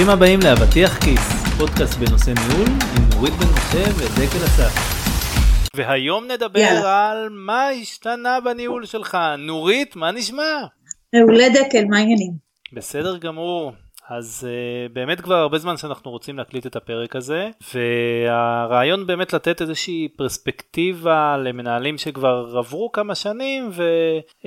ברוכים הבאים לאבטיח כיס, פודקאסט בנושא ניהול עם נורית בן משה ודקל אסף. והיום נדבר יאללה. על מה השתנה בניהול שלך. נורית, מה נשמע? מעולה דקל, מה העניינים? בסדר גמור. אז uh, באמת כבר הרבה זמן שאנחנו רוצים להקליט את הפרק הזה והרעיון באמת לתת איזושהי פרספקטיבה למנהלים שכבר עברו כמה שנים ו, uh,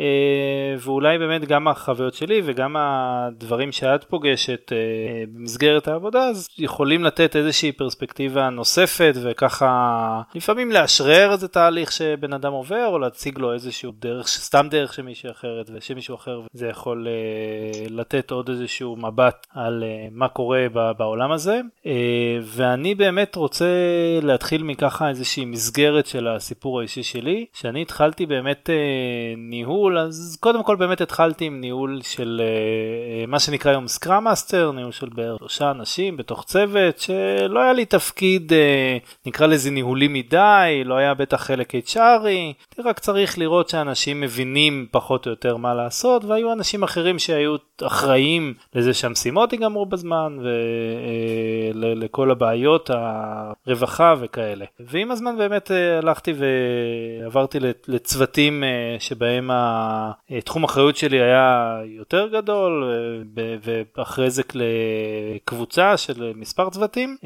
ואולי באמת גם החוויות שלי וגם הדברים שאת פוגשת uh, במסגרת העבודה אז יכולים לתת איזושהי פרספקטיבה נוספת וככה לפעמים לאשרר איזה תהליך שבן אדם עובר או להציג לו איזשהו דרך סתם דרך שמישהו אחרת ושמישהו אחר זה יכול uh, לתת עוד איזשהו מבט על uh, מה קורה בעולם הזה. uh, ואני באמת רוצה להתחיל מככה איזושהי מסגרת של הסיפור האישי שלי שאני התחלתי באמת uh, ניהול אז קודם כל באמת התחלתי עם ניהול של מה שנקרא היום scrum master ניהול של בערך שלושה אנשים בתוך צוות שלא היה לי תפקיד נקרא לזה ניהולי מדי לא היה בטח חלק HR י רק צריך לראות שאנשים מבינים פחות או יותר מה לעשות והיו אנשים אחרים שהיו אחראים לזה שהמשימות המשימות ייגמרו בזמן ולכל הבעיות הרווחה וכאלה. ועם הזמן באמת אה, הלכתי ועברתי לצוותים אה, שבהם תחום אחריות שלי היה יותר גדול ואחרי זה לקבוצה של מספר צוותים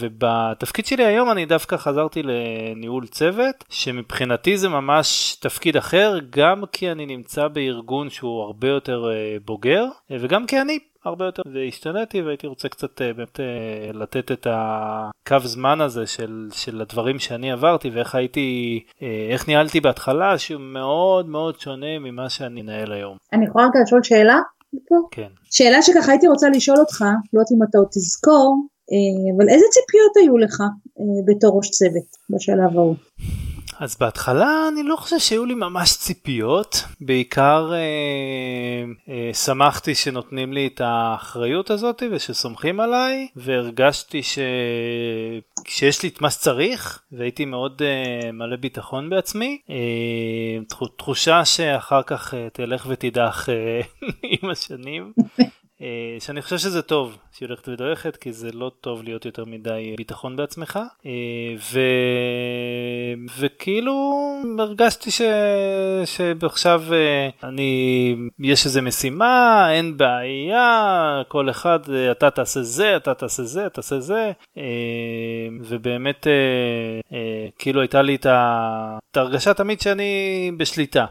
ובתפקיד שלי היום אני דווקא חזרתי לניהול צוות שמבחינתי זה ממש תפקיד אחר גם כי אני נמצא בארגון שהוא הרבה יותר אה, בוגר וגם כי אני הרבה יותר והשתנתי והייתי רוצה קצת אה, באמת אה, לתת את הקו זמן הזה של, של הדברים שאני עברתי ואיך הייתי, אה, איך ניהלתי בהתחלה שהוא מאוד מאוד שונה ממה שאני מנהל היום. אני יכולה רק לשאול שאלה? פה? כן. שאלה שככה הייתי רוצה לשאול אותך, לא יודעת אם אתה עוד תזכור, אבל איזה ציפיות היו לך בתור ראש צוות בשלב ההוא? אז בהתחלה אני לא חושב שהיו לי ממש ציפיות, בעיקר אה, אה, שמחתי שנותנים לי את האחריות הזאת ושסומכים עליי, והרגשתי ש... שיש לי את מה שצריך, והייתי מאוד אה, מלא ביטחון בעצמי. אה, תחושה שאחר כך אה, תלך ותידח אה, עם השנים. אה, שאני חושב שזה טוב שהיא הולכת ודועכת כי זה לא טוב להיות יותר מדי ביטחון בעצמך. אה, ו... וכאילו הרגשתי ש... שעכשיו אה, אני יש איזה משימה אין בעיה כל אחד אתה תעשה זה אתה תעשה זה תעשה זה. ובאמת כאילו הייתה לי את ההרגשה תמיד שאני בשליטה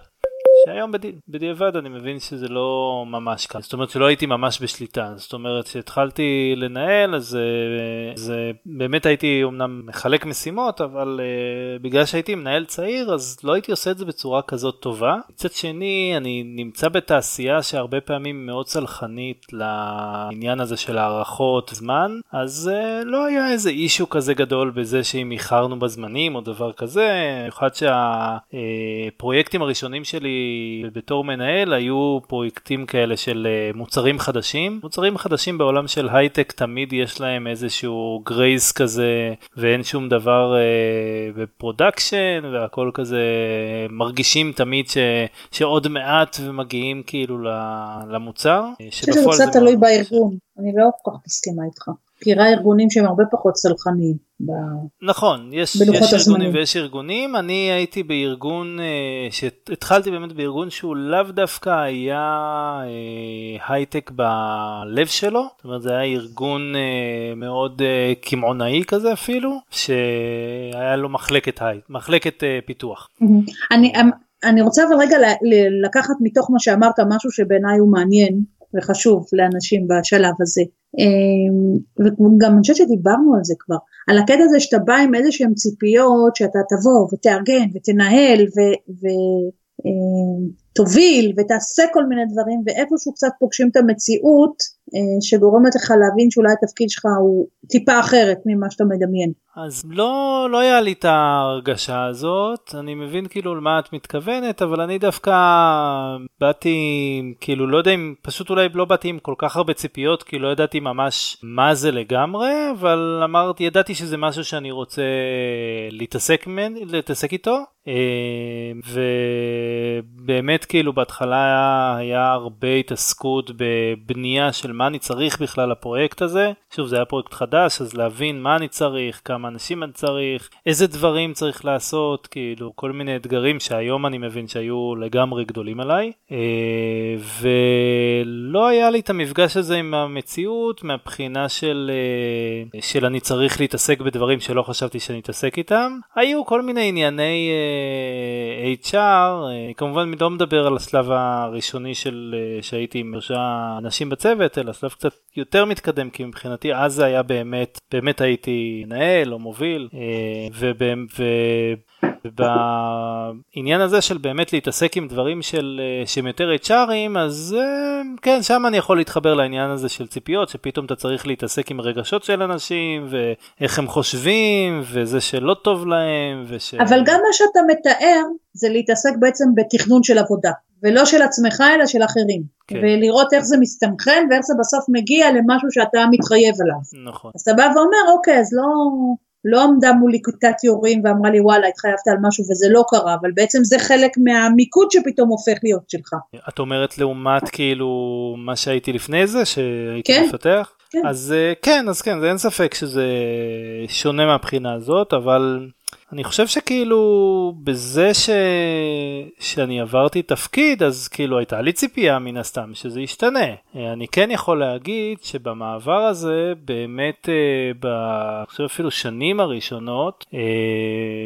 שהיום בדיעבד אני מבין שזה לא ממש קל, זאת אומרת שלא הייתי ממש בשליטה, זאת אומרת שהתחלתי לנהל אז אה, זה באמת הייתי אמנם מחלק משימות אבל uh, בגלל שהייתי מנהל צעיר אז לא הייתי עושה את זה בצורה כזאת טובה. מצד שני אני נמצא בתעשייה שהרבה פעמים מאוד סלחנית לעניין הזה של הערכות זמן אז uh, לא היה איזה אישו כזה גדול בזה שאם איחרנו בזמנים או דבר כזה, במיוחד שהפרויקטים הראשונים שלי בתור מנהל היו פרויקטים כאלה של אה, מוצרים חדשים. מוצרים חדשים בעולם של הייטק תמיד יש להם איזשהו grace כזה ואין שום דבר אה, ב production והכל כזה מרגישים תמיד ש, שעוד מעט ומגיעים כאילו למוצר. אה, אני חושב שזה קצת תלוי בארגון, אני לא כל כך מסכימה איתך. מכירה ארגונים שהם הרבה פחות סלחניים. נכון, יש, יש ארגונים. ויש ארגונים, אני הייתי בארגון, אה, שהתחלתי באמת בארגון שהוא לאו דווקא היה אה, הייטק בלב שלו, זאת אומרת זה היה ארגון אה, מאוד קמעונאי כזה אפילו, שהיה לו מחלקת, מחלקת פיתוח. אני, אני רוצה אבל רגע לקחת מתוך מה שאמרת משהו שבעיניי הוא מעניין וחשוב לאנשים בשלב הזה. אמ, וגם אני חושבת שדיברנו על זה כבר, על הקטע הזה שאתה בא עם איזה שהם ציפיות שאתה תבוא ותארגן ותנהל ותוביל אמ, ותעשה כל מיני דברים ואיפשהו קצת פוגשים את המציאות אה, שגורמת לך להבין שאולי התפקיד שלך הוא טיפה אחרת ממה שאתה מדמיין. אז לא, לא היה לי את ההרגשה הזאת, אני מבין כאילו למה את מתכוונת, אבל אני דווקא באתי, כאילו לא יודע אם, פשוט אולי לא באתי עם כל כך הרבה ציפיות, כי לא ידעתי ממש מה זה לגמרי, אבל אמרתי, ידעתי שזה משהו שאני רוצה להתעסק, להתעסק איתו, אה, ובאמת כאילו בהתחלה היה, היה הרבה התעסקות בבנייה של מה אני צריך בכלל לפרויקט הזה. שוב, זה היה פרויקט חדש, אז להבין מה אני צריך, כמה אנשים אני צריך, איזה דברים צריך לעשות, כאילו כל מיני אתגרים שהיום אני מבין שהיו לגמרי גדולים עליי. אה, ולא היה לי את המפגש הזה עם המציאות מהבחינה של, אה, של אני צריך להתעסק בדברים שלא חשבתי שאני אתעסק איתם. היו כל מיני ענייני uh, HR, כמובן לא מדבר על השלב הראשוני של uh, שהייתי עם שלושה אנשים בצוות, אלא שלב קצת יותר מתקדם, כי מבחינתי אז זה היה באמת, באמת הייתי מנהל או מוביל, uh, ובעניין הזה של באמת להתעסק עם דברים של, שהם יותר HRים, אז כן, שם אני יכול להתחבר לעניין הזה של ציפיות, שפתאום אתה צריך להתעסק עם רגשות של אנשים, ואיך הם חושבים, וזה שלא טוב להם, וש... אבל גם מה שאתה מתאר, זה להתעסק בעצם בתכנון של עבודה. ולא של עצמך אלא של אחרים. כן. ולראות איך זה מסתנכרן ואיך זה בסוף מגיע למשהו שאתה מתחייב עליו. נכון. אז אתה בא ואומר אוקיי אז לא, לא עמדה מולי כיתת יורים ואמרה לי וואלה התחייבת על משהו וזה לא קרה אבל בעצם זה חלק מהמיקוד שפתאום הופך להיות שלך. את אומרת לעומת כאילו מה שהייתי לפני זה שהייתי כן. מפתח? כן. אז אה, כן אז כן זה אין ספק שזה שונה מהבחינה הזאת אבל אני חושב שכאילו בזה ש... שאני עברתי תפקיד אז כאילו הייתה לי ציפייה מן הסתם שזה ישתנה. אני כן יכול להגיד שבמעבר הזה באמת אה, ב... אני חושב אפילו שנים הראשונות, אה,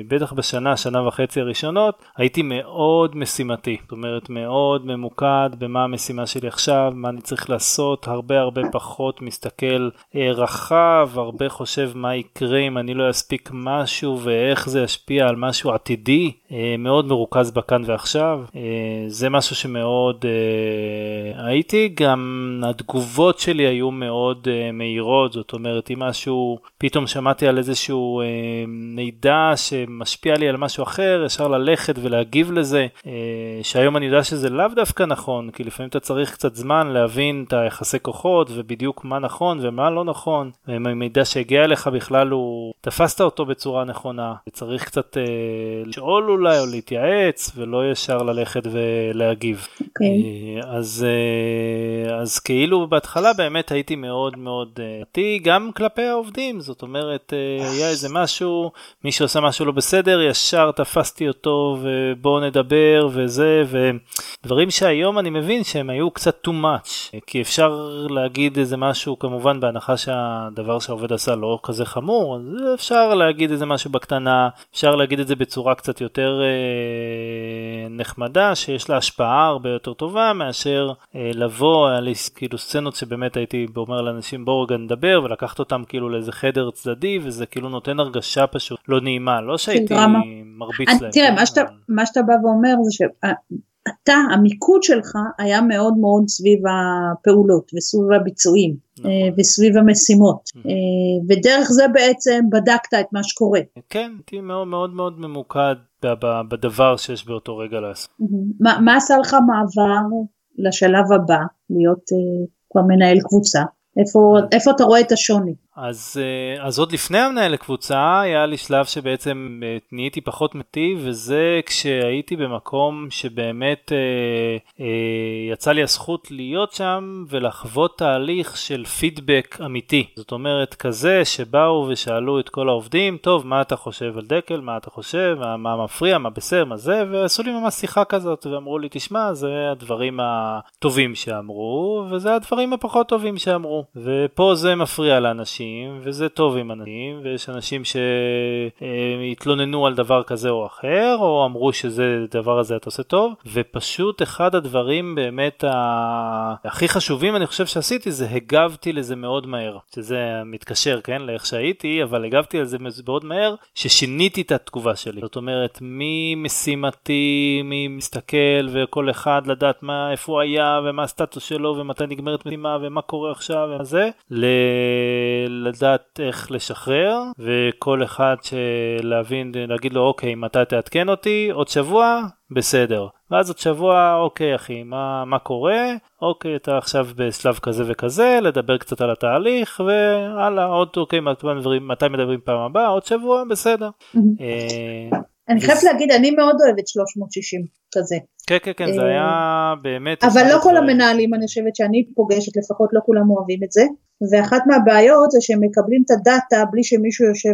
בטח בשנה, שנה וחצי הראשונות, הייתי מאוד משימתי. זאת אומרת מאוד ממוקד במה המשימה שלי עכשיו, מה אני צריך לעשות, הרבה הרבה פחות מסתכל אה, רחב, הרבה חושב מה יקרה אם אני לא אספיק משהו ואיך זה ישפיע על משהו עתידי אה, מאוד מרוכז בכאן ועכשיו. אה, זה משהו שמאוד אה, הייתי, גם התגובות שלי היו מאוד מהירות, זאת אומרת אם משהו, פתאום שמעתי על איזשהו מידע שמשפיע לי על משהו אחר, אפשר ללכת ולהגיב לזה, שהיום אני יודע שזה לאו דווקא נכון, כי לפעמים אתה צריך קצת זמן להבין את היחסי כוחות ובדיוק מה נכון ומה לא נכון, ואם המידע שהגיע אליך בכלל הוא, תפסת אותו בצורה נכונה, צריך קצת לשאול אולי או להתייעץ ולא ישר ללכת ולהגיב. Okay. אוקיי. אה, אז, אה, אז כאילו בהתחלה באמת הייתי מאוד מאוד דתי אה, גם כלפי העובדים, זאת אומרת היה איזה משהו, מישהו עושה משהו לא בסדר, ישר תפסתי אותו ובואו נדבר וזה, ודברים שהיום אני מבין שהם היו קצת too much, כי אפשר להגיד איזה משהו כמובן בהנחה שהדבר שהעובד עשה לא כזה חמור, אז אפשר להגיד איזה משהו בקטנה, אפשר להגיד את זה בצורה קצת יותר אה, נחמדה שיש לה השפעה הרבה יותר טובה מאשר אה, לבוא, היה לי כאילו סצנות שבאמת הייתי אומר לאנשים בואו רגע נדבר ולקחת אותם כאילו לאיזה חדר צדדי וזה כאילו נותן הרגשה פשוט לא נעימה, לא שהייתי מרביץ להם. תראה, מה שאתה, בא ואומר זה ש... אתה, המיקוד שלך היה מאוד מאוד סביב הפעולות וסביב הביצועים נכון. אה, וסביב המשימות ודרך זה בעצם בדקת את מה שקורה. כן, הייתי מאוד מאוד מאוד ממוקד בדבר שיש באותו רגע לעשות. מה, מה עשה לך מעבר לשלב הבא, להיות uh, כבר מנהל קבוצה? איפה, איפה אתה רואה את השוני? אז, אה, אז עוד לפני המנהל לקבוצה היה לי שלב שבעצם אה, נהייתי פחות מטיב וזה כשהייתי במקום שבאמת אה, אה, יצא לי הזכות להיות שם ולחוות תהליך של פידבק אמיתי. זאת אומרת כזה שבאו ושאלו את כל העובדים, טוב מה אתה חושב על דקל, מה אתה חושב, מה, מה מפריע, מה בסדר, מה זה, ועשו לי ממש שיחה כזאת ואמרו לי תשמע זה הדברים הטובים שאמרו וזה הדברים הפחות טובים שאמרו ופה זה מפריע לאנשים. אנשים, וזה טוב עם אנשים, ויש אנשים שהתלוננו על דבר כזה או אחר, או אמרו שזה דבר הזה אתה עושה טוב, ופשוט אחד הדברים באמת הכי חשובים אני חושב שעשיתי זה הגבתי לזה מאוד מהר, שזה מתקשר כן לאיך שהייתי, אבל הגבתי על זה מאוד מהר, ששיניתי את התגובה שלי. זאת אומרת, מי משימתי, מי מסתכל, וכל אחד לדעת מה, איפה הוא היה, ומה הסטטוס שלו, ומתי נגמרת משימה, ומה קורה עכשיו, ומה זה, ל... לדעת איך לשחרר, וכל אחד להבין, להגיד לו אוקיי, מתי תעדכן אותי, עוד שבוע, בסדר. ואז עוד שבוע, אוקיי אחי, מה, מה קורה? אוקיי, אתה עכשיו בשלב כזה וכזה, לדבר קצת על התהליך, והלאה, עוד אוקיי, מתי מדברים, מתי מדברים פעם הבאה? עוד שבוע, בסדר. אה, אני חייבת להגיד, אני מאוד אוהבת 360 כזה. כן, כן, כן, זה היה באמת... אבל לא כל המנהלים, אני חושבת שאני פוגשת, לפחות לא כולם אוהבים את זה. ואחת מהבעיות זה שהם מקבלים את הדאטה בלי שמישהו יושב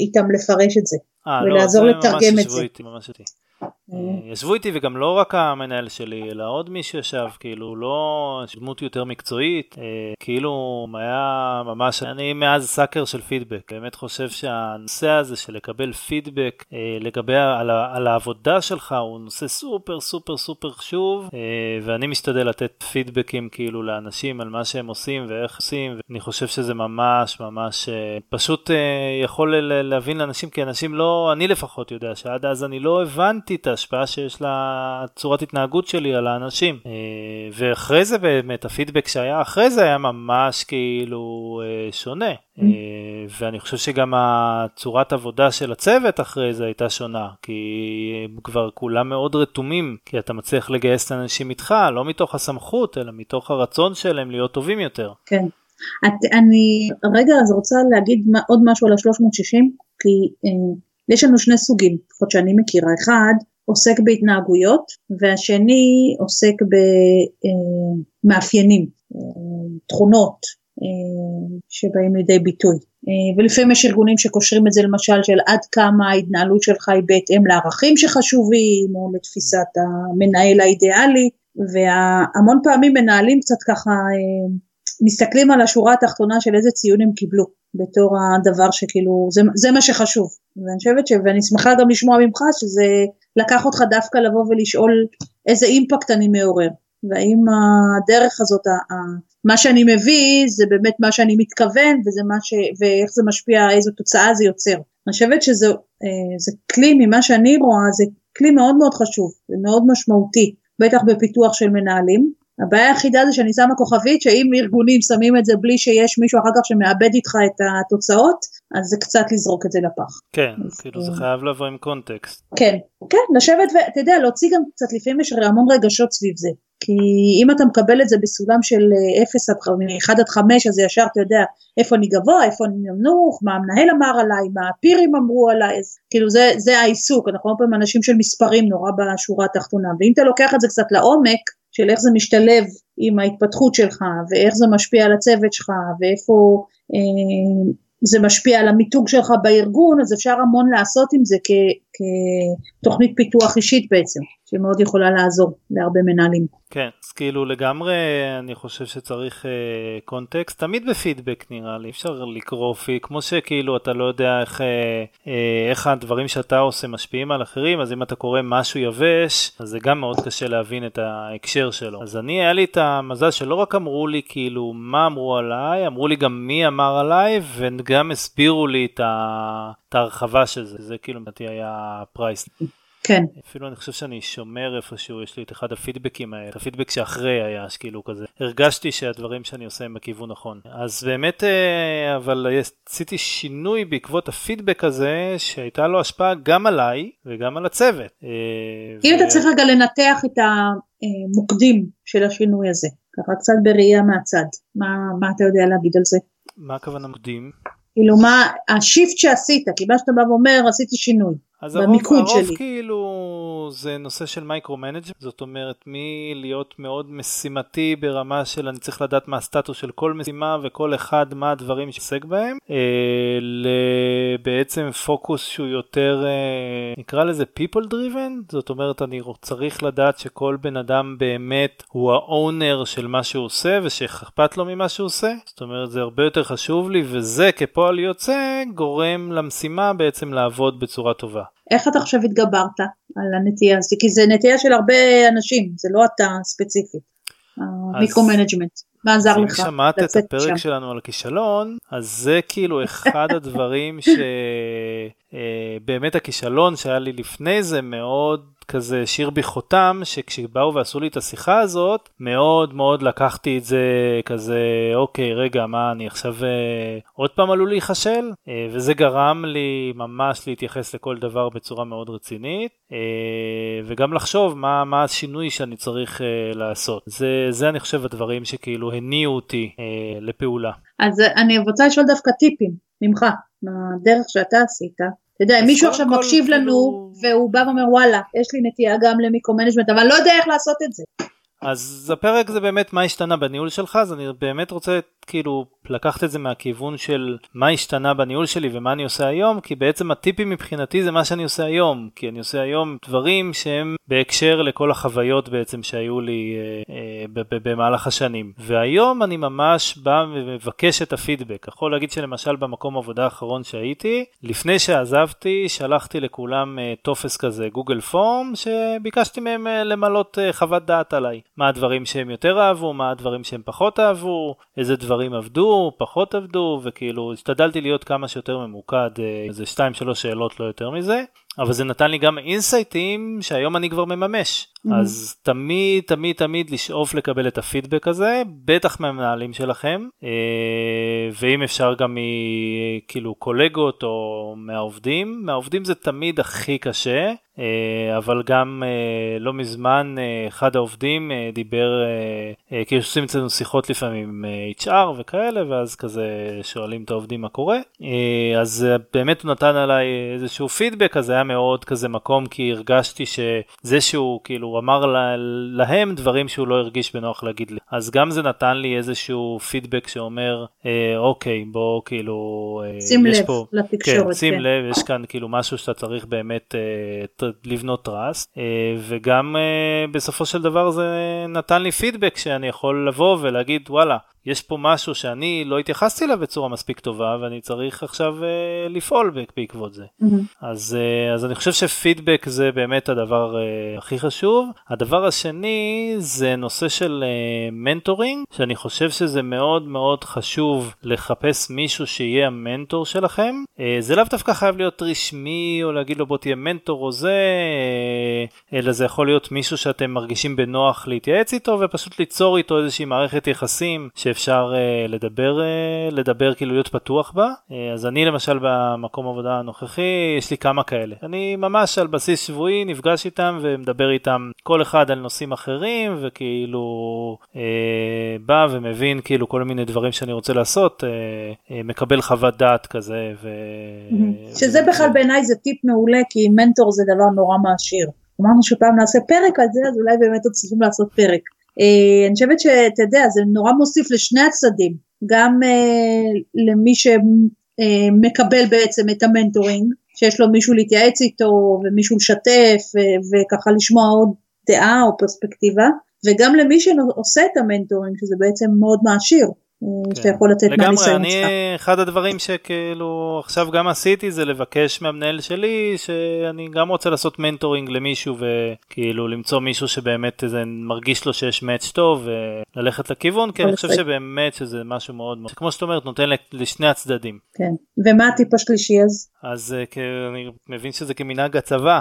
איתם לפרש את זה. ולעזור לתרגם את זה. איתי. אה, ישבו איתי וגם לא רק המנהל שלי אלא עוד מישהו ישב כאילו לא דמות יותר מקצועית אה, כאילו היה ממש אני מאז סאקר של פידבק באמת חושב שהנושא הזה של לקבל פידבק אה, לגבי על, על העבודה שלך הוא נושא סופר סופר סופר חשוב ואני משתדל לתת פידבקים כאילו לאנשים על מה שהם עושים ואיך עושים ואני חושב שזה ממש ממש פשוט יכול להבין לאנשים כי אנשים לא אני לפחות יודע שעד אז אני לא הבנתי את ההשפעה שיש לצורת התנהגות שלי על האנשים. אה, ואחרי זה באמת, הפידבק שהיה אחרי זה היה ממש כאילו אה, שונה. Mm. אה, ואני חושב שגם הצורת עבודה של הצוות אחרי זה הייתה שונה, כי הם כבר כולם מאוד רתומים, כי אתה מצליח לגייס את האנשים איתך, לא מתוך הסמכות, אלא מתוך הרצון שלהם להיות טובים יותר. כן. את, אני רגע אז רוצה להגיד עוד משהו על ה-360, כי אה, יש לנו שני סוגים, לפחות שאני מכירה, אחד עוסק בהתנהגויות והשני עוסק במאפיינים, אה, תכונות אה, שבאים לידי ביטוי. אה, ולפעמים יש ארגונים שקושרים את זה למשל של עד כמה ההתנהלות שלך היא בהתאם לערכים שחשובים או לתפיסת המנהל האידיאלי והמון פעמים מנהלים קצת ככה מסתכלים על השורה התחתונה של איזה ציון הם קיבלו בתור הדבר שכאילו זה, זה מה שחשוב ואני חושבת ש... ואני שמחה גם לשמוע ממך שזה לקח אותך דווקא לבוא ולשאול איזה אימפקט אני מעורר והאם הדרך הזאת, מה שאני מביא זה באמת מה שאני מתכוון וזה מה ש... ואיך זה משפיע, איזו תוצאה זה יוצר. אני חושבת שזה אה, כלי ממה שאני רואה זה כלי מאוד מאוד חשוב, זה מאוד משמעותי, בטח בפיתוח של מנהלים. הבעיה היחידה זה שאני שמה כוכבית שאם ארגונים שמים את זה בלי שיש מישהו אחר כך שמאבד איתך את התוצאות, אז זה קצת לזרוק את זה לפח. כן, אז, כאילו זה חייב לבוא עם קונטקסט. כן, כן, לשבת ואתה יודע, להוציא גם קצת, לפעמים יש המון רגשות סביב זה. כי אם אתה מקבל את זה בסולם של 0 עד 1 עד 5 אז ישר אתה יודע איפה אני גבוה, איפה אני נמוך, מה המנהל אמר עליי, מה הפירים אמרו עליי, אז כאילו זה, זה העיסוק, אנחנו הרבה פעמים אנשים של מספרים נורא בשורה התחתונה, ואם אתה לוקח את זה קצת לעומק, של איך זה משתלב עם ההתפתחות שלך ואיך זה משפיע על הצוות שלך ואיפה אה, זה משפיע על המיתוג שלך בארגון, אז אפשר המון לעשות עם זה כ- כתוכנית פיתוח אישית בעצם, שמאוד יכולה לעזור להרבה מנהלים. כן, אז כאילו לגמרי אני חושב שצריך אה, קונטקסט, תמיד בפידבק נראה לי, אפשר לקרוא פי, כמו שכאילו אתה לא יודע איך, אה, אה, איך הדברים שאתה עושה משפיעים על אחרים, אז אם אתה קורא משהו יבש, אז זה גם מאוד קשה להבין את ההקשר שלו. אז אני, היה לי את המזל שלא רק אמרו לי כאילו מה אמרו עליי, אמרו לי גם מי אמר עליי, וגם הסבירו לי את, ה, ההרחבה של זה, זה כאילו לדעתי היה פרייס. כן. אפילו אני חושב שאני שומר איפשהו, יש לי את אחד הפידבקים האלה, הפיידבק שאחרי היה כאילו כזה. הרגשתי שהדברים שאני עושה הם בכיוון נכון. אז באמת, אה, אבל עשיתי שינוי בעקבות הפידבק הזה, שהייתה לו השפעה גם עליי וגם על הצוות. אה, אם ו... אתה צריך רגע לנתח את המוקדים של השינוי הזה, ככה קצת בראייה מהצד, מה, מה אתה יודע להגיד על זה? מה הכוונה מוקדים? כאילו מה ה shift שעשית, כי מה שאתה בא ואומר עשיתי שינוי. אז במיקוד הרוב, שלי. הרוב כאילו זה נושא של micro management, זאת אומרת מלהיות מאוד משימתי ברמה של אני צריך לדעת מה הסטטוס של כל משימה וכל אחד מה הדברים שעוסק בהם, אה, לבעצם פוקוס שהוא יותר אה, נקרא לזה people driven, זאת אומרת אני צריך לדעת שכל בן אדם באמת הוא ה owner של מה שהוא עושה ושאכפת לו ממה שהוא עושה, זאת אומרת זה הרבה יותר חשוב לי וזה כפועל יוצא גורם למשימה בעצם לעבוד בצורה טובה. איך אתה חושב התגברת על הנטייה הזאת? כי זה נטייה של הרבה אנשים, זה לא אתה ספציפית. micro-management, מה עזר לך? אם שמעת את הפרק שם. שלנו על הכישלון, אז זה כאילו אחד הדברים שבאמת אה, הכישלון שהיה לי לפני זה מאוד כזה השאיר בי חותם שכשבאו ועשו לי את השיחה הזאת מאוד מאוד לקחתי את זה כזה אוקיי רגע מה אני עכשיו אה, עוד פעם עלול להיכשל? אה, וזה גרם לי ממש להתייחס לכל דבר בצורה מאוד רצינית אה, וגם לחשוב מה, מה השינוי שאני צריך אה, לעשות. זה, זה אני חושב הדברים שכאילו הניעו אותי לפעולה. אז אני רוצה לשאול דווקא טיפים ממך מהדרך שאתה עשית אתה יודע, אם מישהו עכשיו מקשיב כאילו... לנו והוא בא ואומר וואלה, יש לי נטייה גם ל micro-management, אבל לא יודע איך לעשות את זה. אז הפרק זה באמת מה השתנה בניהול שלך, אז אני באמת רוצה כאילו לקחת את זה מהכיוון של מה השתנה בניהול שלי ומה אני עושה היום, כי בעצם הטיפים מבחינתי זה מה שאני עושה היום, כי אני עושה היום דברים שהם בהקשר לכל החוויות בעצם שהיו לי אה, אה, במהלך השנים. והיום אני ממש בא ומבקש את הפידבק. יכול להגיד שלמשל במקום עבודה האחרון שהייתי, לפני שעזבתי שלחתי לכולם אה, טופס כזה, גוגל פורם, שביקשתי מהם אה, למלות אה, חוות דעת עליי. מה הדברים שהם יותר אהבו, מה הדברים שהם פחות אהבו, איזה דברים עבדו, פחות עבדו, וכאילו השתדלתי להיות כמה שיותר ממוקד, אה, איזה 2-3 שאלות לא יותר מזה. אבל זה נתן לי גם אינסייטים שהיום אני כבר מממש. Mm-hmm. אז תמיד תמיד תמיד לשאוף לקבל את הפידבק הזה, בטח מהמנהלים שלכם, אה, ואם אפשר גם מכאילו קולגות או מהעובדים, מהעובדים זה תמיד הכי קשה, אה, אבל גם אה, לא מזמן אחד העובדים דיבר, כאילו עושים אצלנו שיחות לפעמים עם HR וכאלה, ואז כזה שואלים את העובדים מה קורה, אז באמת הוא נתן עליי איזשהו פידבק, אז היה מאוד כזה מקום כי הרגשתי שזה שהוא כאילו אמר לה, להם דברים שהוא לא הרגיש בנוח להגיד לי. אז גם זה נתן לי איזשהו פידבק שאומר אה, אוקיי בוא כאילו אה, שים לב פה, לתקשורת. כן, שים כן. לב יש כאן כאילו משהו שאתה צריך באמת אה, לבנות טראסט אה, וגם אה, בסופו של דבר זה נתן לי פידבק שאני יכול לבוא ולהגיד וואלה יש פה משהו שאני לא התייחסתי אליו בצורה מספיק טובה ואני צריך עכשיו uh, לפעול בעקבות זה. Mm-hmm. אז, uh, אז אני חושב שפידבק זה באמת הדבר uh, הכי חשוב. הדבר השני זה נושא של uh, מנטורינג, שאני חושב שזה מאוד מאוד חשוב לחפש מישהו שיהיה המנטור שלכם. Uh, זה לאו דווקא חייב להיות רשמי או להגיד לו בוא תהיה מנטור או זה, uh, אלא זה יכול להיות מישהו שאתם מרגישים בנוח להתייעץ איתו ופשוט ליצור איתו איזושהי מערכת יחסים. שאפשר uh, לדבר, uh, לדבר כאילו להיות פתוח בה. Uh, אז אני למשל במקום עבודה הנוכחי, יש לי כמה כאלה. אני ממש על בסיס שבועי נפגש איתם ומדבר איתם כל אחד על נושאים אחרים, וכאילו uh, בא ומבין כאילו כל מיני דברים שאני רוצה לעשות, uh, uh, מקבל חוות דעת כזה. ו... שזה. בכלל בעיניי זה טיפ מעולה, כי מנטור זה דבר נורא מעשיר. אמרנו שפעם נעשה פרק על זה, אז אולי באמת עוד צריכים לעשות פרק. אה, אני חושבת שאתה יודע זה נורא מוסיף לשני הצדדים גם אה, למי שמקבל בעצם את ה mentoring שיש לו מישהו להתייעץ איתו ומישהו לשתף וככה לשמוע עוד דעה או פרספקטיבה וגם למי שעושה את ה mentoring שזה בעצם מאוד מעשיר. שאתה יכול לתת מהניסיון שלך. לגמרי, אני, אחד הדברים שכאילו עכשיו גם עשיתי זה לבקש מהמנהל שלי שאני גם רוצה לעשות מנטורינג למישהו וכאילו למצוא מישהו שבאמת זה מרגיש לו שיש מאץ' טוב וללכת לכיוון, כי אני חושב שבאמת שזה משהו מאוד, מאוד כמו שאת אומרת, נותן לשני הצדדים. כן, ומה הטיפ השלישי אז? אז אה, אני מבין שזה כמנהג הצבא.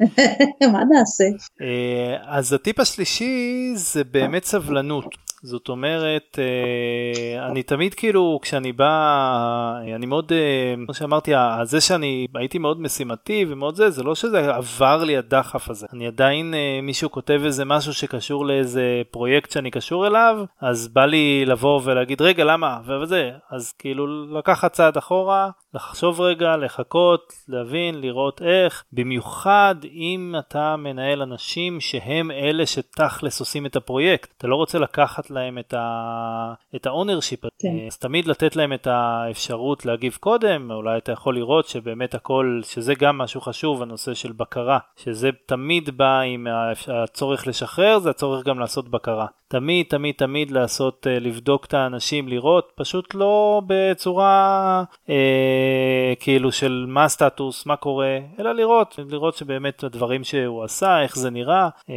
מה נעשה? אה, אז הטיפ השלישי זה באמת סבלנות. זאת אומרת, אה, אני תמיד כאילו, כשאני בא, אני מאוד, אה, כמו שאמרתי, זה שאני הייתי מאוד משימתי ומאוד זה, זה לא שזה עבר לי הדחף הזה. אני עדיין, אה, מישהו כותב איזה משהו שקשור לאיזה פרויקט שאני קשור אליו, אז בא לי לבוא ולהגיד, רגע, למה? וזה, אז כאילו לקחת צעד אחורה, לחשוב רגע, לחכות, להבין, לראות איך, במיוחד אם אתה מנהל אנשים שהם אלה שתכלס עושים את הפרויקט. אתה לא רוצה לקחת להם את, ה... את ה ownership, כן. אז תמיד לתת להם את האפשרות להגיב קודם, אולי אתה יכול לראות שבאמת הכל, שזה גם משהו חשוב, הנושא של בקרה, שזה תמיד בא עם הצורך לשחרר, זה הצורך גם לעשות בקרה. תמיד תמיד תמיד לעשות, אה, לבדוק את האנשים, לראות, פשוט לא בצורה אה, כאילו של מה הסטטוס, מה קורה, אלא לראות, לראות שבאמת הדברים שהוא עשה, איך זה נראה. אה,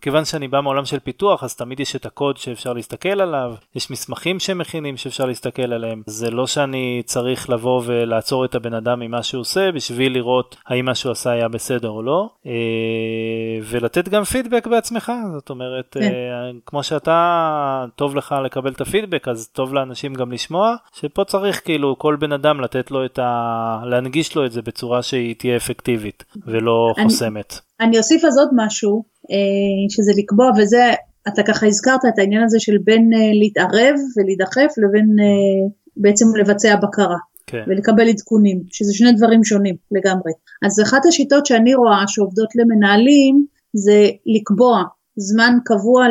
כיוון שאני בא מעולם של פיתוח, אז תמיד יש את הקוד שאפשר להסתכל עליו, יש מסמכים שהם מכינים שאפשר להסתכל עליהם. זה לא שאני צריך לבוא ולעצור את הבן אדם ממה שהוא עושה, בשביל לראות האם מה שהוא עשה היה בסדר או לא, אה, ולתת גם פידבק בעצמך, זאת אומרת, כן. אה, כמו כמו שאתה טוב לך לקבל את הפידבק אז טוב לאנשים גם לשמוע שפה צריך כאילו כל בן אדם לתת לו את ה... להנגיש לו את זה בצורה שהיא תהיה אפקטיבית ולא אני, חוסמת. אני אוסיף אז עוד משהו אה, שזה לקבוע וזה אתה ככה הזכרת את העניין הזה של בין אה, להתערב ולהידחף לבין אה, בעצם לבצע בקרה. כן. ולקבל עדכונים, שזה שני דברים שונים לגמרי. אז אחת השיטות שאני רואה שעובדות למנהלים זה לקבוע זמן קבוע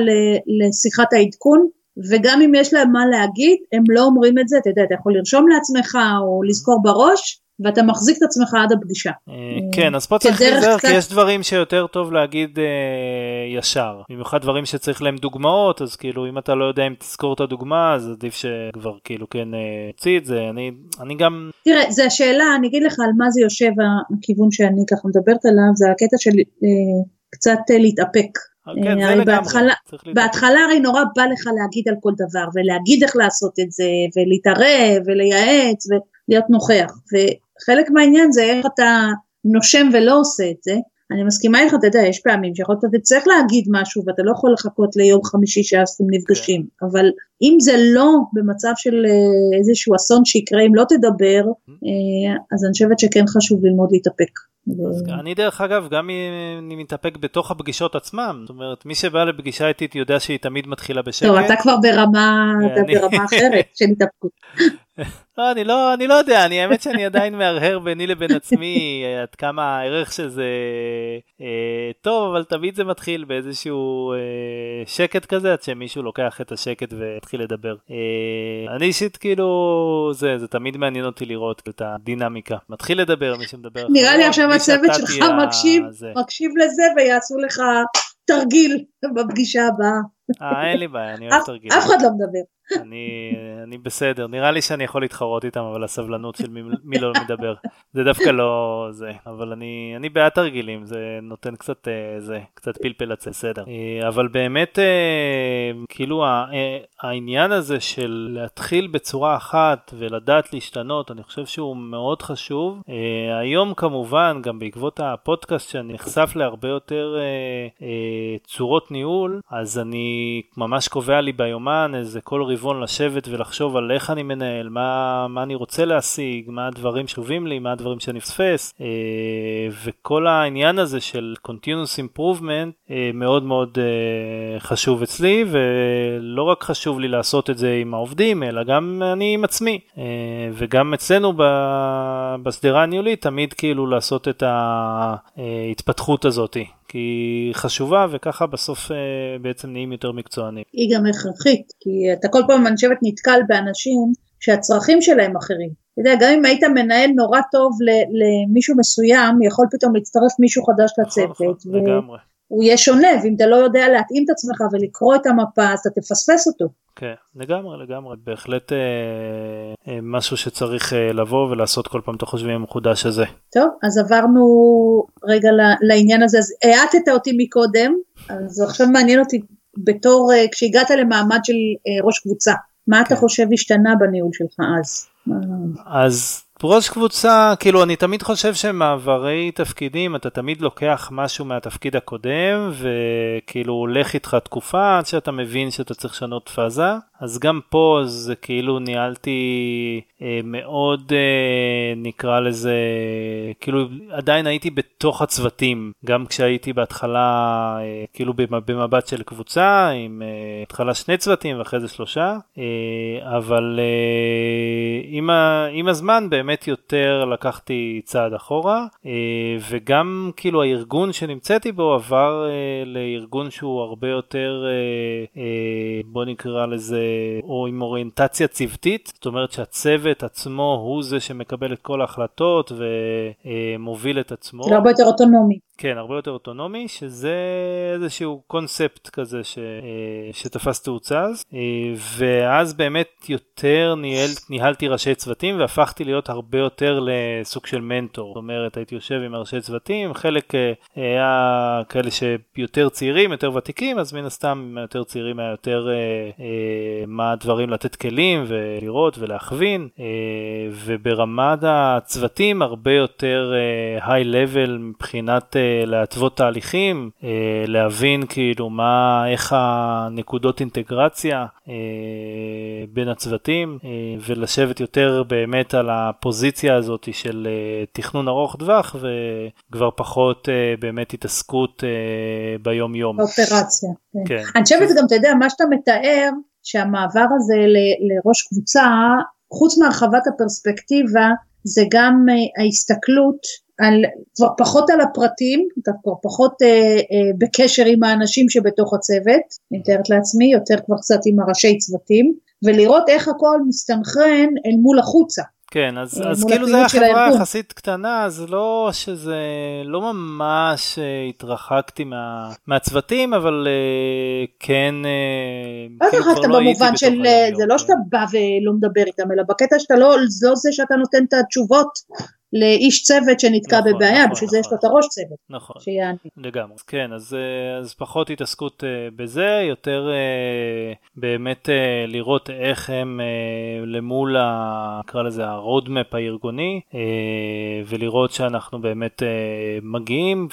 לשיחת העדכון, וגם אם יש להם מה להגיד, הם לא אומרים את זה, אתה יודע, אתה יכול לרשום לעצמך או לזכור בראש, ואתה מחזיק את עצמך עד הפגישה. אה, כן, אז פה צריך להיזהר, כי יש דברים שיותר טוב להגיד אה, ישר. במיוחד דברים שצריך להם דוגמאות, אז כאילו אם אתה לא יודע אם תזכור את הדוגמה, אז עדיף שכבר כאילו כן תוציא אה, את זה. אני, אני גם... תראה, זו השאלה, אני אגיד לך על מה זה יושב הכיוון שאני ככה מדברת עליו, זה הקטע של קצת להתאפק. כן, זה בהתחלה, בהתחלה הרי נורא בא לך להגיד על כל דבר ולהגיד איך לעשות את זה ולהתערב ולייעץ ולהיות נוכח חלק מהעניין זה איך אתה נושם ולא עושה את זה. אני מסכימה איתך, אתה יודע, יש פעמים שיכול להיות שאתה צריך להגיד משהו ואתה לא יכול לחכות ליום חמישי שאז אתם נפגשים, כן. אבל אם זה לא במצב של אה, איזשהו אסון שיקרה אם לא תדבר, mm-hmm. אה, אז אני חושבת שכן חשוב ללמוד להתאפק. אני דרך אגב, גם אם אני מתאפק בתוך הפגישות עצמם, זאת אומרת, מי שבא לפגישה איתית יודע שהיא תמיד מתחילה בשקט. טוב, אתה כבר ברמה, אתה ברמה אחרת של התאפקות. לא, אני לא, אני לא יודע, אני האמת שאני עדיין מהרהר ביני לבין עצמי עד כמה הערך של זה אה, טוב, אבל תמיד זה מתחיל באיזשהו אה, שקט כזה, עד שמישהו לוקח את השקט והתחיל לדבר. אה, אני אישית כאילו, זה, זה תמיד מעניין אותי לראות את הדינמיקה. מתחיל לדבר, מי שמדבר נראה לי עכשיו הצוות שלך מקשיב, מקשיב לזה ויעשו לך תרגיל בפגישה הבאה. אה, אין לי בעיה, אני אוהב תרגילים. אף אחד לא מדבר. אני, אני בסדר, נראה לי שאני יכול להתחרות איתם, אבל הסבלנות של מי, מי לא מדבר, זה דווקא לא זה, אבל אני, אני בעד תרגילים, זה נותן קצת, אה, זה, קצת פלפל לצאת, בסדר. אה, אבל באמת, אה, כאילו העניין הזה של להתחיל בצורה אחת ולדעת להשתנות, אני חושב שהוא מאוד חשוב. היום כמובן, גם בעקבות הפודקאסט שאני נחשף להרבה יותר צורות ניהול, אז אני ממש קובע לי ביומן איזה כל רבעון לשבת ולחשוב על איך אני מנהל, מה, מה אני רוצה להשיג, מה הדברים שחשובים לי, מה הדברים שאני מפספס, אה, וכל העניין הזה של continuous improvement אה, מאוד מאוד אה, חשוב אצלי, ולא רק חשוב לי לעשות את זה עם העובדים, אלא גם אני עם עצמי. וגם אצלנו בשדרה הניהולית תמיד כאילו לעשות את ההתפתחות הזאתי. כי היא חשובה וככה בסוף אה, בעצם נהיים יותר מקצוענים. היא גם הכרחית, כי אתה כל פעם אני חושבת נתקל באנשים שהצרכים שלהם אחרים. אתה יודע, גם אם היית מנהל נורא טוב למישהו מסוים, יכול פתאום להצטרף מישהו חדש נכון, לצוות. נכון, לגמרי. הוא יהיה שונה, ואם אתה לא יודע להתאים את עצמך ולקרוא את המפה, אז אתה תפספס אותו. כן, לגמרי, לגמרי. בהחלט אה, אה, משהו שצריך אה, לבוא ולעשות כל פעם את החושבים המחודש הזה. טוב, אז עברנו רגע לעניין הזה, אז האטת אותי מקודם, אז עכשיו מעניין אותי בתור, אה, כשהגעת למעמד של אה, ראש קבוצה, מה כן. אתה חושב השתנה בניהול שלך אז? אז ראש קבוצה, כאילו אני תמיד חושב שמעברי תפקידים, אתה תמיד לוקח משהו מהתפקיד הקודם וכאילו הולך איתך תקופה עד שאתה מבין שאתה צריך לשנות פאזה. אז גם פה זה כאילו ניהלתי אה, מאוד אה, נקרא לזה, כאילו עדיין הייתי בתוך הצוותים, גם כשהייתי בהתחלה אה, כאילו במבט של קבוצה, עם אה, התחלה שני צוותים ואחרי זה שלושה, אה, אבל אה, עם, ה, עם הזמן באמת יותר לקחתי צעד אחורה, אה, וגם כאילו הארגון שנמצאתי בו עבר אה, לארגון שהוא הרבה יותר, אה, בוא נקרא לזה, או עם אוריינטציה צוותית, זאת אומרת שהצוות עצמו הוא זה שמקבל את כל ההחלטות ומוביל את עצמו. זה הרבה יותר אוטונומי. כן, הרבה יותר אוטונומי, שזה איזשהו קונספט כזה ש, אה, שתפס תאוצה אז, אה, ואז באמת יותר ניהל, ניהלתי ראשי צוותים והפכתי להיות הרבה יותר לסוג של מנטור. זאת אומרת, הייתי יושב עם ראשי צוותים, חלק אה, היה כאלה שיותר צעירים, יותר ותיקים, אז מן הסתם יותר צעירים היה יותר מה הדברים לתת כלים ולראות ולהכווין, וברמת הצוותים הרבה יותר היי לבל מבחינת להתוות תהליכים, אה, להבין כאילו מה, איך הנקודות אינטגרציה אה, בין הצוותים, אה, ולשבת יותר באמת על הפוזיציה הזאת של תכנון ארוך טווח, וכבר פחות באמת התעסקות ביום יום. אופרציה. כן. כן. אני חושבת גם, אתה יודע, מה שאתה מתאר, שהמעבר הזה לראש קבוצה, חוץ מהרחבת הפרספקטיבה זה גם ההסתכלות על, כבר פחות על הפרטים, אתה כבר פחות אה, אה, בקשר עם האנשים שבתוך הצוות, אני מתארת לעצמי, יותר כבר קצת עם הראשי צוותים, ולראות איך הכל מסתנכרן אל מול החוצה. כן, אז, אז כאילו זה היה חברה יחסית קטנה, אז לא שזה, לא ממש אה, התרחקתי מה, מהצוותים, אבל אה, כן, לא כאילו כבר לא הייתי במובן של, זה לא שאתה בא ולא מדבר איתם, אלא בקטע שאתה לא, לא זה שאתה נותן את התשובות לאיש צוות שנתקע נכון, בבעיה, נכון, בשביל נכון. זה יש לו את הראש צוות. נכון, שיעני. לגמרי. כן, אז, אה, אז פחות התעסקות אה, בזה, יותר אה, באמת לראות איך הם למול, ה, נקרא לזה, הרודמפ הארגוני, ולראות שאנחנו באמת מגיעים,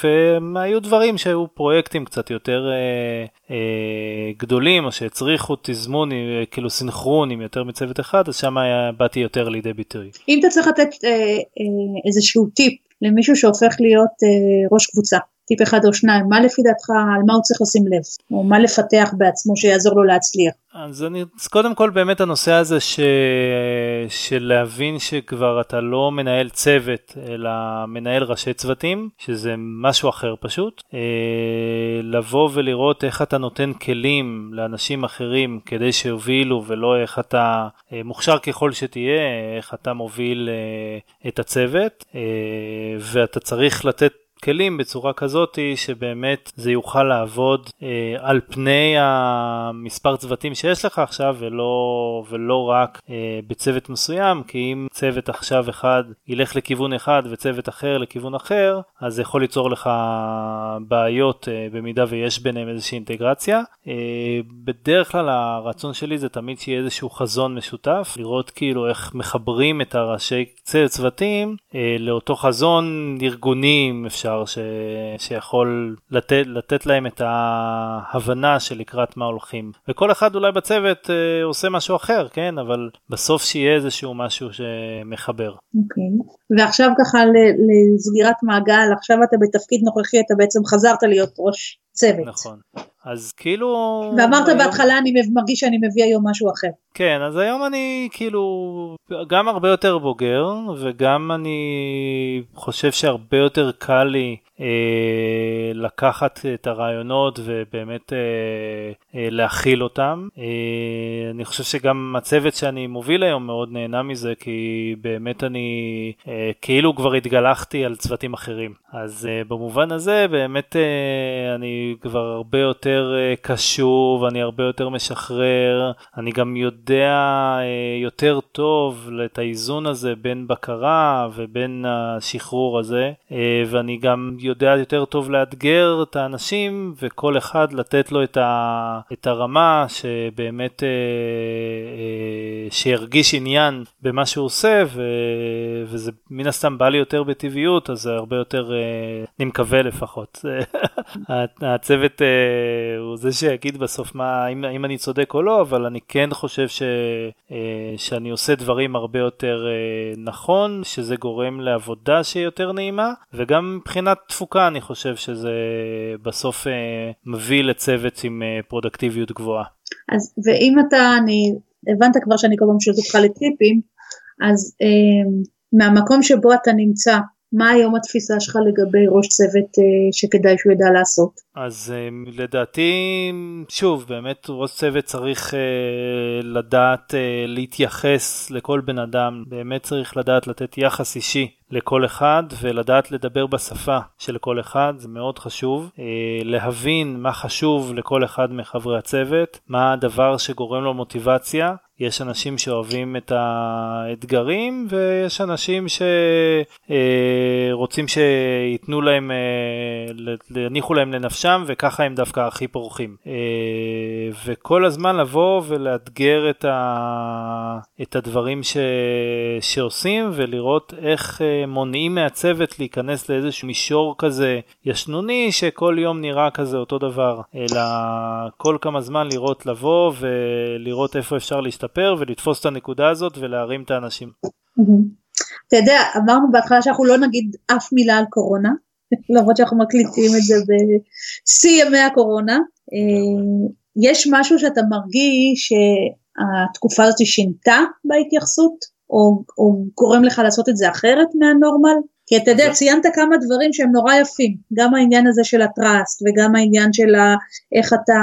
והיו דברים שהיו פרויקטים קצת יותר גדולים, או שהצריכו תזמון, כאילו סינכרון עם יותר מצוות אחד, אז שם באתי יותר לידי ביטוי. אם אתה צריך לתת... איזשהו טיפ למישהו שהופך להיות אה, ראש קבוצה, טיפ אחד או שניים, מה לפי דעתך, על מה הוא צריך לשים לב, או מה לפתח בעצמו שיעזור לו להצליח? אז אני, אז קודם כל באמת הנושא הזה ש, של להבין שכבר אתה לא מנהל צוות, אלא מנהל ראשי צוותים, שזה משהו אחר פשוט. אה, לבוא ולראות איך אתה נותן כלים לאנשים אחרים כדי שיובילו, ולא איך אתה, אה, מוכשר ככל שתהיה, איך אתה מוביל אה, את הצוות, ואתה צריך לתת כלים בצורה כזאת שבאמת זה יוכל לעבוד אה, על פני המספר צוותים שיש לך עכשיו ולא, ולא רק אה, בצוות מסוים כי אם צוות עכשיו אחד ילך לכיוון אחד וצוות אחר לכיוון אחר אז זה יכול ליצור לך בעיות אה, במידה ויש ביניהם איזושהי אינטגרציה. אה, בדרך כלל הרצון שלי זה תמיד שיהיה איזשהו חזון משותף לראות כאילו איך מחברים את הראשי צוותים אה, לאותו חזון ארגוני אפשר. אפשר ש... שיכול לתת, לתת להם את ההבנה של לקראת מה הולכים. וכל אחד אולי בצוות אה, עושה משהו אחר, כן? אבל בסוף שיהיה איזשהו משהו שמחבר. אוקיי. Okay. ועכשיו ככה לסגירת מעגל, עכשיו אתה בתפקיד נוכחי, אתה בעצם חזרת להיות ראש צוות. נכון. אז כאילו... ואמרת היום... בהתחלה אני מרגיש שאני מביא היום משהו אחר. כן, אז היום אני כאילו גם הרבה יותר בוגר, וגם אני חושב שהרבה יותר קל לי אה, לקחת את הרעיונות ובאמת אה, אה, להכיל אותם. אה, אני חושב שגם הצוות שאני מוביל היום מאוד נהנה מזה, כי באמת אני אה, כאילו כבר התגלחתי על צוותים אחרים. אז אה, במובן הזה באמת אה, אני כבר הרבה יותר אה, קשוב, אני הרבה יותר משחרר, אני גם יודע אה, יותר טוב את האיזון הזה בין בקרה ובין השחרור הזה, אה, ואני גם יודע יותר טוב לאתגר את האנשים וכל אחד לתת לו את, הרמה שבאמת אה, שירגיש עניין במה שהוא עושה וזה מן הסתם בא לי יותר בטבעיות אז זה הרבה יותר אני מקווה לפחות הצוות אה, הוא זה שיגיד בסוף מה אם, אם אני צודק או לא אבל אני כן חושב ש, אה, שאני עושה דברים הרבה יותר אה, נכון שזה גורם לעבודה שהיא יותר נעימה וגם מבחינת תפוקה אני חושב שזה בסוף מביא לצוות עם פרודקטיביות גבוהה. אז ואם אתה, אני, הבנת כבר שאני כל פעם שואלת אותך לטיפים, אז אה, מהמקום שבו אתה נמצא, מה היום התפיסה שלך לגבי ראש צוות אה, שכדאי שהוא ידע לעשות? אז אה, לדעתי, שוב, באמת ראש צוות צריך אה, לדעת להתייחס לכל בן אדם, באמת צריך לדעת לתת יחס אישי לכל אחד ולדעת לדבר בשפה של כל אחד, זה מאוד חשוב. להבין מה חשוב לכל אחד מחברי הצוות, מה הדבר שגורם לו מוטיבציה. יש אנשים שאוהבים את האתגרים ויש אנשים שרוצים שייתנו להם, יניחו להם לנפשם וככה הם דווקא הכי פורחים. וכל הזמן לבוא ולאתגר את, ה... את הדברים ש... שעושים ולראות איך מונעים מהצוות להיכנס לאיזשהו מישור כזה ישנוני שכל יום נראה כזה אותו דבר, אלא כל כמה זמן לראות לבוא ולראות איפה אפשר להשתפר ולתפוס את הנקודה הזאת ולהרים את האנשים. אתה יודע, אמרנו בהתחלה שאנחנו לא נגיד אף מילה על קורונה, למרות שאנחנו מקליטים את זה בשיא ימי הקורונה. אה, יש משהו שאתה מרגיש התקופה הזאת שינתה בהתייחסות, או גורם לך לעשות את זה אחרת מהנורמל? כי אתה יודע, ציינת כמה דברים שהם נורא יפים, גם העניין הזה של הטראסט וגם העניין של איך אתה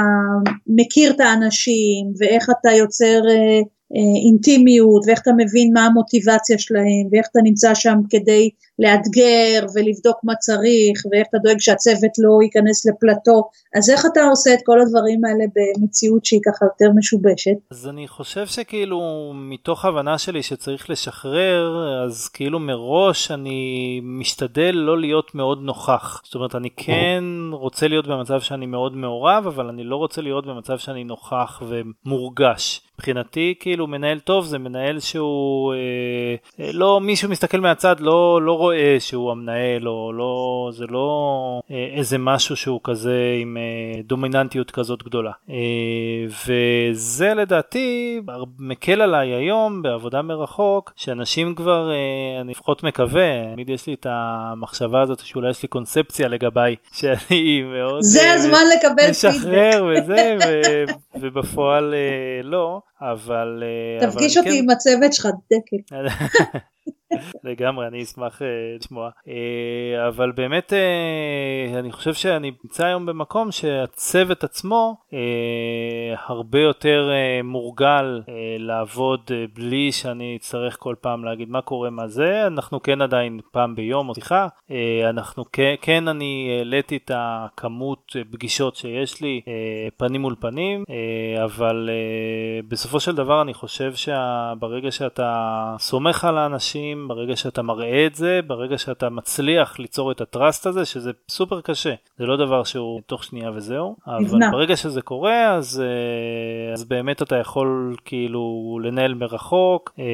מכיר את האנשים ואיך אתה יוצר אה, אה, אינטימיות ואיך אתה מבין מה המוטיבציה שלהם ואיך אתה נמצא שם כדי לאתגר ולבדוק מה צריך ואיך אתה דואג שהצוות לא ייכנס לפלטו. אז איך אתה עושה את כל הדברים האלה במציאות שהיא ככה יותר משובשת? אז אני חושב שכאילו מתוך הבנה שלי שצריך לשחרר אז כאילו מראש אני משתדל לא להיות מאוד נוכח. זאת אומרת אני כן רוצה להיות במצב שאני מאוד מעורב אבל אני לא רוצה להיות במצב שאני נוכח ומורגש. מבחינתי כאילו מנהל טוב זה מנהל שהוא אה, אה, לא מישהו מסתכל מהצד לא לא רואה שהוא המנהל או לא זה לא אה, איזה משהו שהוא כזה עם אה, דומיננטיות כזאת גדולה. אה, וזה לדעתי מקל עליי היום בעבודה מרחוק שאנשים כבר אני לפחות מקווה תמיד יש לי את המחשבה הזאת שאולי יש לי קונספציה לגביי שאני מאוד זה הזמן לקבל פידבק. משחרר וזה ו, ובפועל לא אבל... תפגיש אותי כן... עם הצוות שלך, דקל. לגמרי, אני אשמח uh, לשמוע. Uh, אבל באמת, uh, אני חושב שאני נמצא היום במקום שהצוות עצמו uh, הרבה יותר uh, מורגל uh, לעבוד uh, בלי שאני אצטרך כל פעם להגיד מה קורה מה זה. אנחנו כן עדיין פעם ביום או שיחה. Uh, אנחנו כן, כן אני העליתי את הכמות פגישות שיש לי uh, פנים מול פנים, uh, אבל uh, בסופו של דבר אני חושב שברגע שאתה סומך על האנשים, ברגע שאתה מראה את זה, ברגע שאתה מצליח ליצור את הטראסט הזה, שזה סופר קשה, זה לא דבר שהוא תוך שנייה וזהו, אבל ברגע שזה קורה, אז, אה, אז באמת אתה יכול כאילו לנהל מרחוק, אה,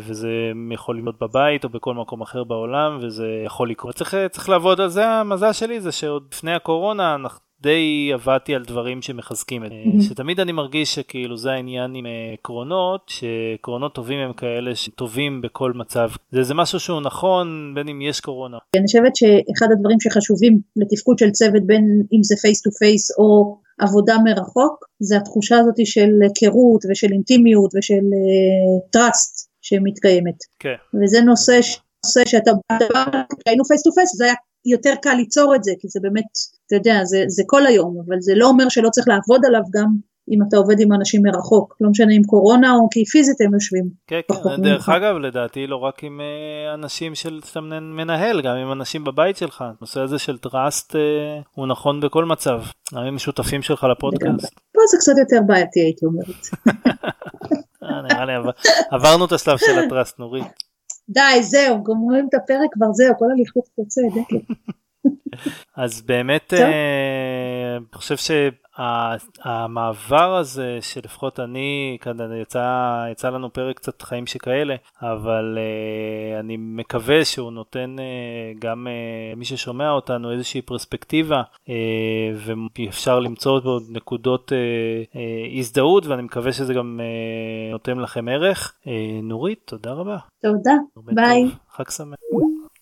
וזה יכול להיות בבית או בכל מקום אחר בעולם, וזה יכול לקרות. צריך, צריך לעבוד על זה, המזל שלי זה שעוד לפני הקורונה אנחנו... די עבדתי על דברים שמחזקים את זה. שתמיד אני מרגיש שכאילו זה העניין עם עקרונות, שעקרונות טובים הם כאלה שטובים בכל מצב. זה, זה משהו שהוא נכון בין אם יש קורונה. אני חושבת שאחד הדברים שחשובים לתפקוד של צוות בין אם זה face to face או עבודה מרחוק, זה התחושה הזאת של היכרות ושל אינטימיות ושל trust uh, שמתקיימת. כן. וזה נושא, נושא שאתה, כשהיינו face to face זה היה יותר קל ליצור את זה, כי זה באמת, אתה יודע, זה, זה כל היום, אבל זה לא אומר שלא צריך לעבוד עליו גם אם אתה עובד עם אנשים מרחוק, לא משנה אם קורונה או כי פיזית הם יושבים. כן, כן, דרך אגב, לדעתי לא רק עם אה, אנשים של שאתה מנהל, גם עם אנשים בבית שלך. הנושא הזה של טראסט אה, הוא נכון בכל מצב, גם עם שותפים שלך לפודקאסט. פה זה קצת יותר בעייתי הייתי אומרת. אה, נראה לי עברנו את השלב של הטראסט נורית. די, זהו, גומרים את הפרק כבר, זהו, כל הליכוד יוצא, דקל. אז באמת, אה, אני חושב שהמעבר הזה, שלפחות אני, כאן יצא, יצא לנו פרק קצת חיים שכאלה, אבל uh, אני מקווה שהוא נותן uh, גם מי ששומע אותנו איזושהי פרספקטיבה, ואפשר למצוא בו נקודות הזדהות, ואני מקווה שזה גם נותן לכם ערך. נורית, תודה רבה. תודה, ביי. חג שמח.